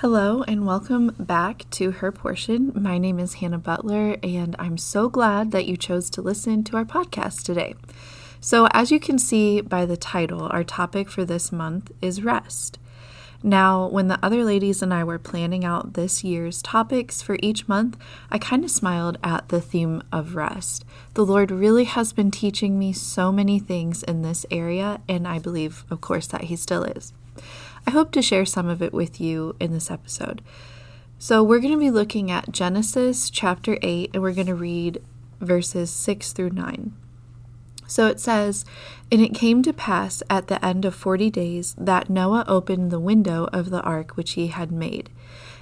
Hello, and welcome back to Her Portion. My name is Hannah Butler, and I'm so glad that you chose to listen to our podcast today. So, as you can see by the title, our topic for this month is rest. Now, when the other ladies and I were planning out this year's topics for each month, I kind of smiled at the theme of rest. The Lord really has been teaching me so many things in this area, and I believe, of course, that He still is. I hope to share some of it with you in this episode. So, we're going to be looking at Genesis chapter 8, and we're going to read verses 6 through 9. So it says, And it came to pass at the end of forty days that Noah opened the window of the ark which he had made.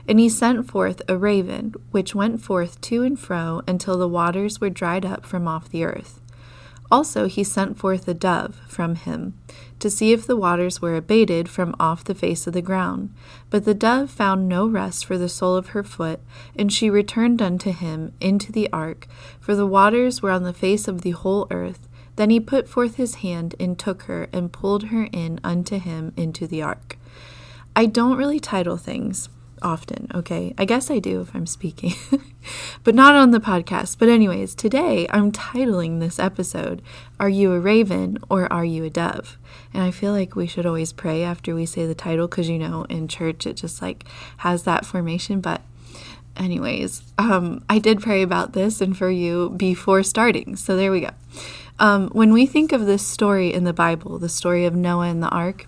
And he sent forth a raven, which went forth to and fro until the waters were dried up from off the earth. Also he sent forth a dove from him, to see if the waters were abated from off the face of the ground. But the dove found no rest for the sole of her foot, and she returned unto him into the ark, for the waters were on the face of the whole earth. Then he put forth his hand and took her, and pulled her in unto him into the ark. I don't really title things often, okay? I guess I do if I'm speaking, but not on the podcast. But, anyways, today I'm titling this episode, Are You a Raven or Are You a Dove? And I feel like we should always pray after we say the title because, you know, in church it just like has that formation. But, anyways, um, I did pray about this and for you before starting. So, there we go. Um, when we think of this story in the Bible, the story of Noah and the ark,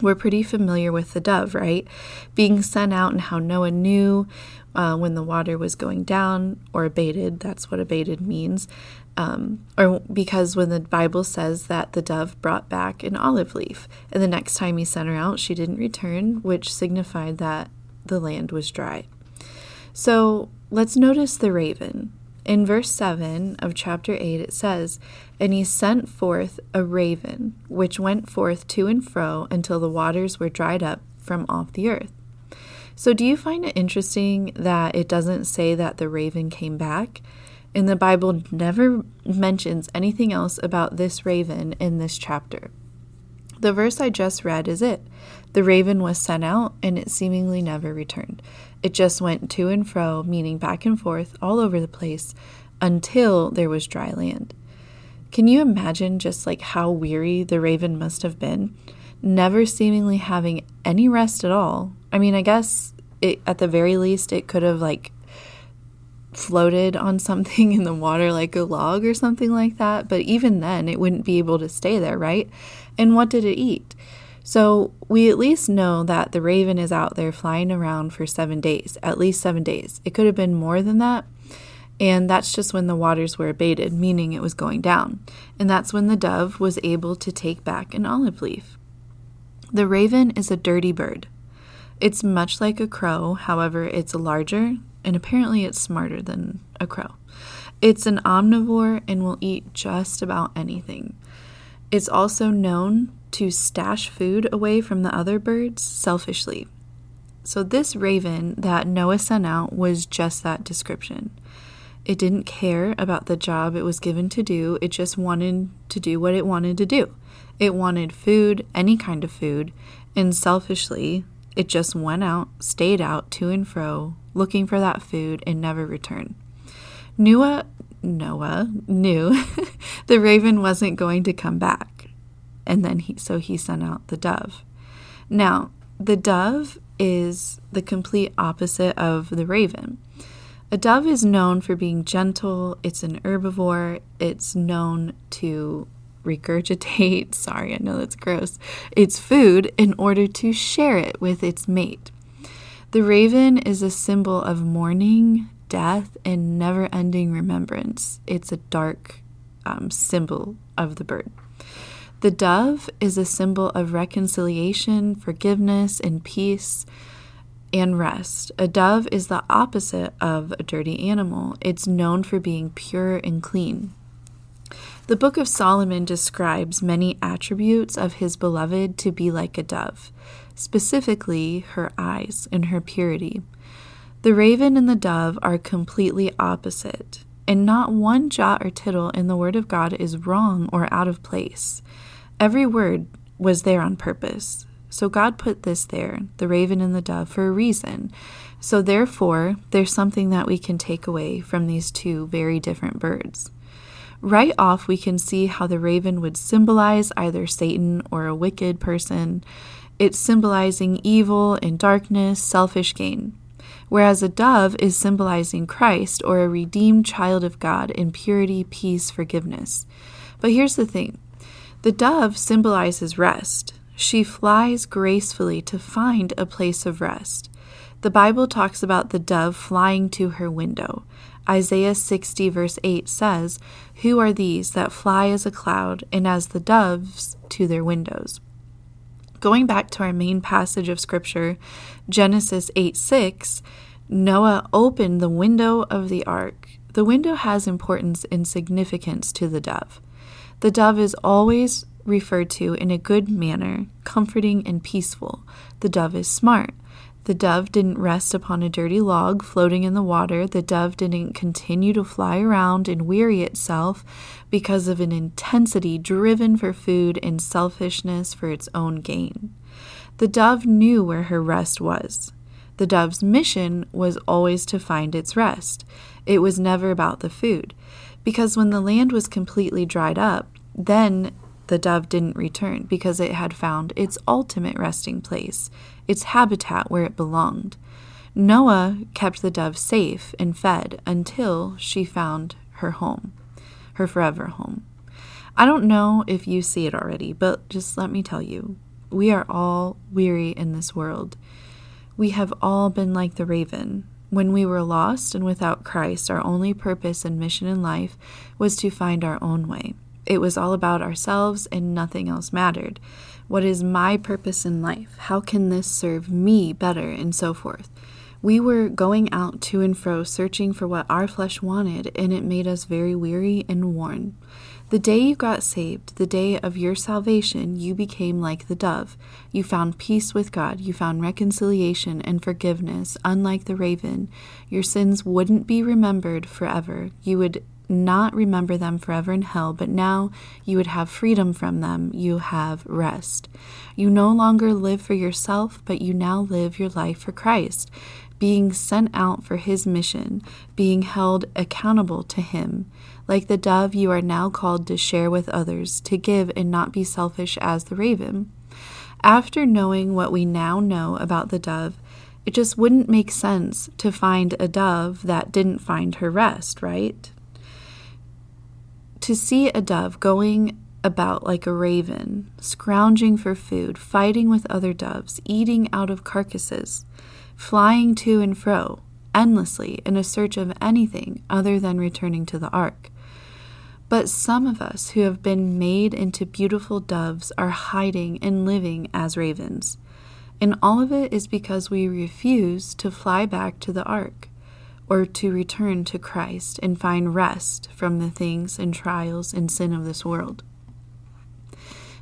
we're pretty familiar with the dove, right? Being sent out and how Noah knew uh, when the water was going down or abated. That's what abated means. Um, or because when the Bible says that the dove brought back an olive leaf, and the next time he sent her out, she didn't return, which signified that the land was dry. So let's notice the raven. In verse 7 of chapter 8, it says, And he sent forth a raven, which went forth to and fro until the waters were dried up from off the earth. So, do you find it interesting that it doesn't say that the raven came back? And the Bible never mentions anything else about this raven in this chapter. The verse I just read is it. The raven was sent out, and it seemingly never returned. It just went to and fro, meaning back and forth, all over the place, until there was dry land. Can you imagine just like how weary the raven must have been? Never seemingly having any rest at all. I mean, I guess it, at the very least, it could have like floated on something in the water like a log or something like that, but even then, it wouldn't be able to stay there, right? And what did it eat? So we at least know that the raven is out there flying around for seven days, at least seven days. It could have been more than that. And that's just when the waters were abated, meaning it was going down. And that's when the dove was able to take back an olive leaf. The raven is a dirty bird. It's much like a crow, however, it's larger, and apparently it's smarter than a crow. It's an omnivore and will eat just about anything. It's also known to stash food away from the other birds selfishly. So, this raven that Noah sent out was just that description. It didn't care about the job it was given to do, it just wanted to do what it wanted to do. It wanted food, any kind of food, and selfishly, it just went out, stayed out to and fro, looking for that food, and never returned. Noah, Noah knew the raven wasn't going to come back and then he so he sent out the dove. Now, the dove is the complete opposite of the raven. A dove is known for being gentle, it's an herbivore, it's known to regurgitate, sorry, I know that's gross, its food in order to share it with its mate. The raven is a symbol of mourning, death, and never ending remembrance. It's a dark um, symbol of the bird. The dove is a symbol of reconciliation, forgiveness, and peace and rest. A dove is the opposite of a dirty animal, it's known for being pure and clean. The book of Solomon describes many attributes of his beloved to be like a dove, specifically her eyes and her purity. The raven and the dove are completely opposite, and not one jot or tittle in the Word of God is wrong or out of place. Every word was there on purpose. So God put this there, the raven and the dove, for a reason. So therefore, there's something that we can take away from these two very different birds. Right off, we can see how the raven would symbolize either Satan or a wicked person. It's symbolizing evil and darkness, selfish gain. Whereas a dove is symbolizing Christ or a redeemed child of God in purity, peace, forgiveness. But here's the thing the dove symbolizes rest. She flies gracefully to find a place of rest. The Bible talks about the dove flying to her window. Isaiah 60, verse 8 says, Who are these that fly as a cloud and as the doves to their windows? Going back to our main passage of Scripture, Genesis 8 6, Noah opened the window of the ark. The window has importance and significance to the dove. The dove is always referred to in a good manner, comforting and peaceful. The dove is smart. The dove didn't rest upon a dirty log floating in the water. The dove didn't continue to fly around and weary itself because of an intensity driven for food and selfishness for its own gain. The dove knew where her rest was. The dove's mission was always to find its rest. It was never about the food. Because when the land was completely dried up, then the dove didn't return because it had found its ultimate resting place, its habitat where it belonged. Noah kept the dove safe and fed until she found her home, her forever home. I don't know if you see it already, but just let me tell you we are all weary in this world. We have all been like the raven. When we were lost and without Christ, our only purpose and mission in life was to find our own way. It was all about ourselves and nothing else mattered. What is my purpose in life? How can this serve me better? And so forth. We were going out to and fro searching for what our flesh wanted, and it made us very weary and worn. The day you got saved, the day of your salvation, you became like the dove. You found peace with God. You found reconciliation and forgiveness. Unlike the raven, your sins wouldn't be remembered forever. You would not remember them forever in hell, but now you would have freedom from them. You have rest. You no longer live for yourself, but you now live your life for Christ, being sent out for his mission, being held accountable to him. Like the dove, you are now called to share with others, to give and not be selfish as the raven. After knowing what we now know about the dove, it just wouldn't make sense to find a dove that didn't find her rest, right? To see a dove going about like a raven, scrounging for food, fighting with other doves, eating out of carcasses, flying to and fro, endlessly in a search of anything other than returning to the ark. But some of us who have been made into beautiful doves are hiding and living as ravens. And all of it is because we refuse to fly back to the ark or to return to Christ and find rest from the things and trials and sin of this world.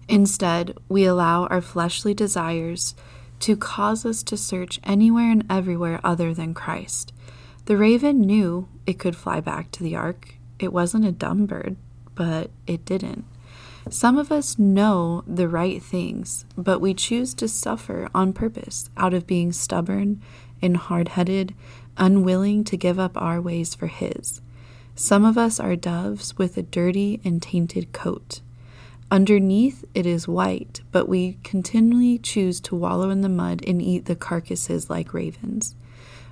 Instead, we allow our fleshly desires to cause us to search anywhere and everywhere other than Christ. The raven knew it could fly back to the ark. It wasn't a dumb bird, but it didn't. Some of us know the right things, but we choose to suffer on purpose out of being stubborn and hard headed unwilling to give up our ways for His. Some of us are doves with a dirty and tainted coat. Underneath it is white, but we continually choose to wallow in the mud and eat the carcasses like ravens.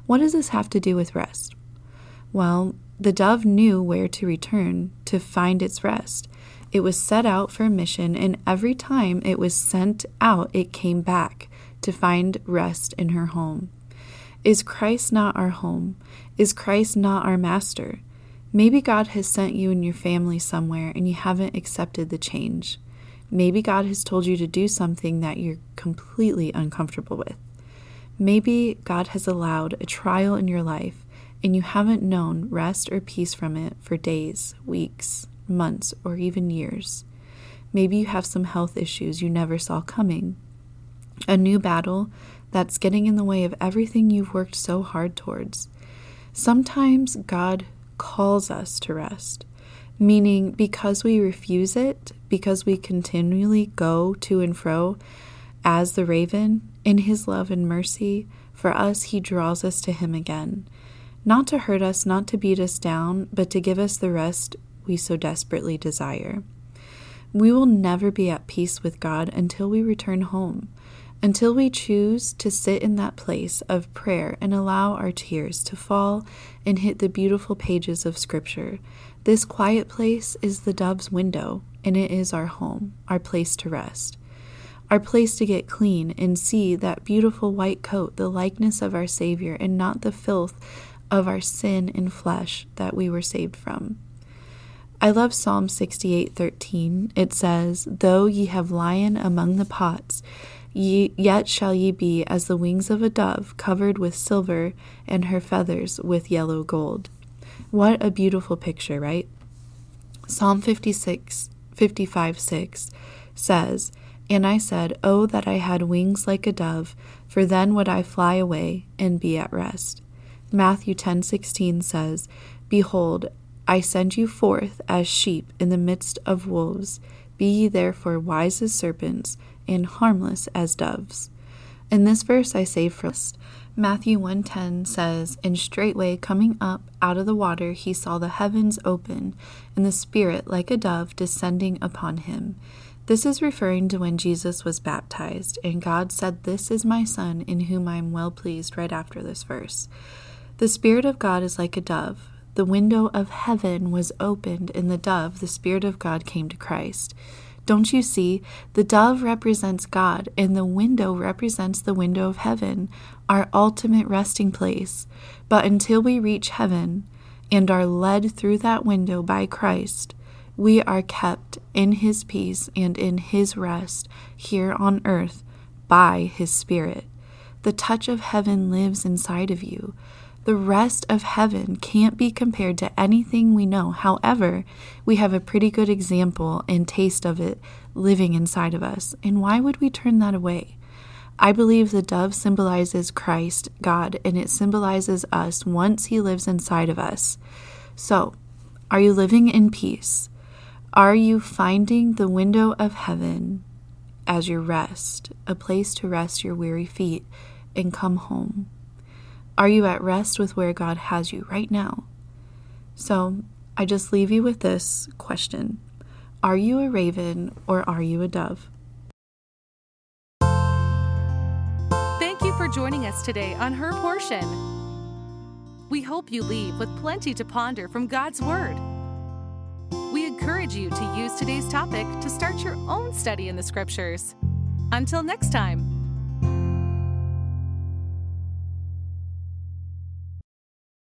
What does this have to do with rest? Well, the dove knew where to return to find its rest. It was set out for a mission, and every time it was sent out, it came back to find rest in her home. Is Christ not our home? Is Christ not our master? Maybe God has sent you and your family somewhere and you haven't accepted the change. Maybe God has told you to do something that you're completely uncomfortable with. Maybe God has allowed a trial in your life and you haven't known rest or peace from it for days, weeks, months, or even years. Maybe you have some health issues you never saw coming. A new battle that's getting in the way of everything you've worked so hard towards. Sometimes God calls us to rest, meaning because we refuse it, because we continually go to and fro as the raven, in his love and mercy, for us, he draws us to him again. Not to hurt us, not to beat us down, but to give us the rest we so desperately desire. We will never be at peace with God until we return home, until we choose to sit in that place of prayer and allow our tears to fall and hit the beautiful pages of Scripture. This quiet place is the dove's window, and it is our home, our place to rest, our place to get clean and see that beautiful white coat, the likeness of our Savior, and not the filth of our sin and flesh that we were saved from. I love Psalm 68:13. It says, "Though ye have lion among the pots, ye yet shall ye be as the wings of a dove covered with silver and her feathers with yellow gold." What a beautiful picture, right? Psalm 56 55 6 says, And I said, Oh, that I had wings like a dove, for then would I fly away and be at rest. Matthew 10:16 says, Behold, I send you forth as sheep in the midst of wolves. Be ye therefore wise as serpents and harmless as doves. In this verse I say first, Matthew 1:10 says, And straightway coming up out of the water he saw the heavens open, and the Spirit like a dove descending upon him. This is referring to when Jesus was baptized, and God said, This is my Son, in whom I am well pleased, right after this verse. The Spirit of God is like a dove the window of heaven was opened, and the dove, the Spirit of God, came to Christ. Don't you see? The dove represents God, and the window represents the window of heaven, our ultimate resting place. But until we reach heaven and are led through that window by Christ, we are kept in His peace and in His rest here on earth by His Spirit. The touch of heaven lives inside of you. The rest of heaven can't be compared to anything we know. However, we have a pretty good example and taste of it living inside of us. And why would we turn that away? I believe the dove symbolizes Christ, God, and it symbolizes us once He lives inside of us. So, are you living in peace? Are you finding the window of heaven as your rest, a place to rest your weary feet and come home? Are you at rest with where God has you right now? So I just leave you with this question Are you a raven or are you a dove? Thank you for joining us today on Her Portion. We hope you leave with plenty to ponder from God's Word. We encourage you to use today's topic to start your own study in the Scriptures. Until next time.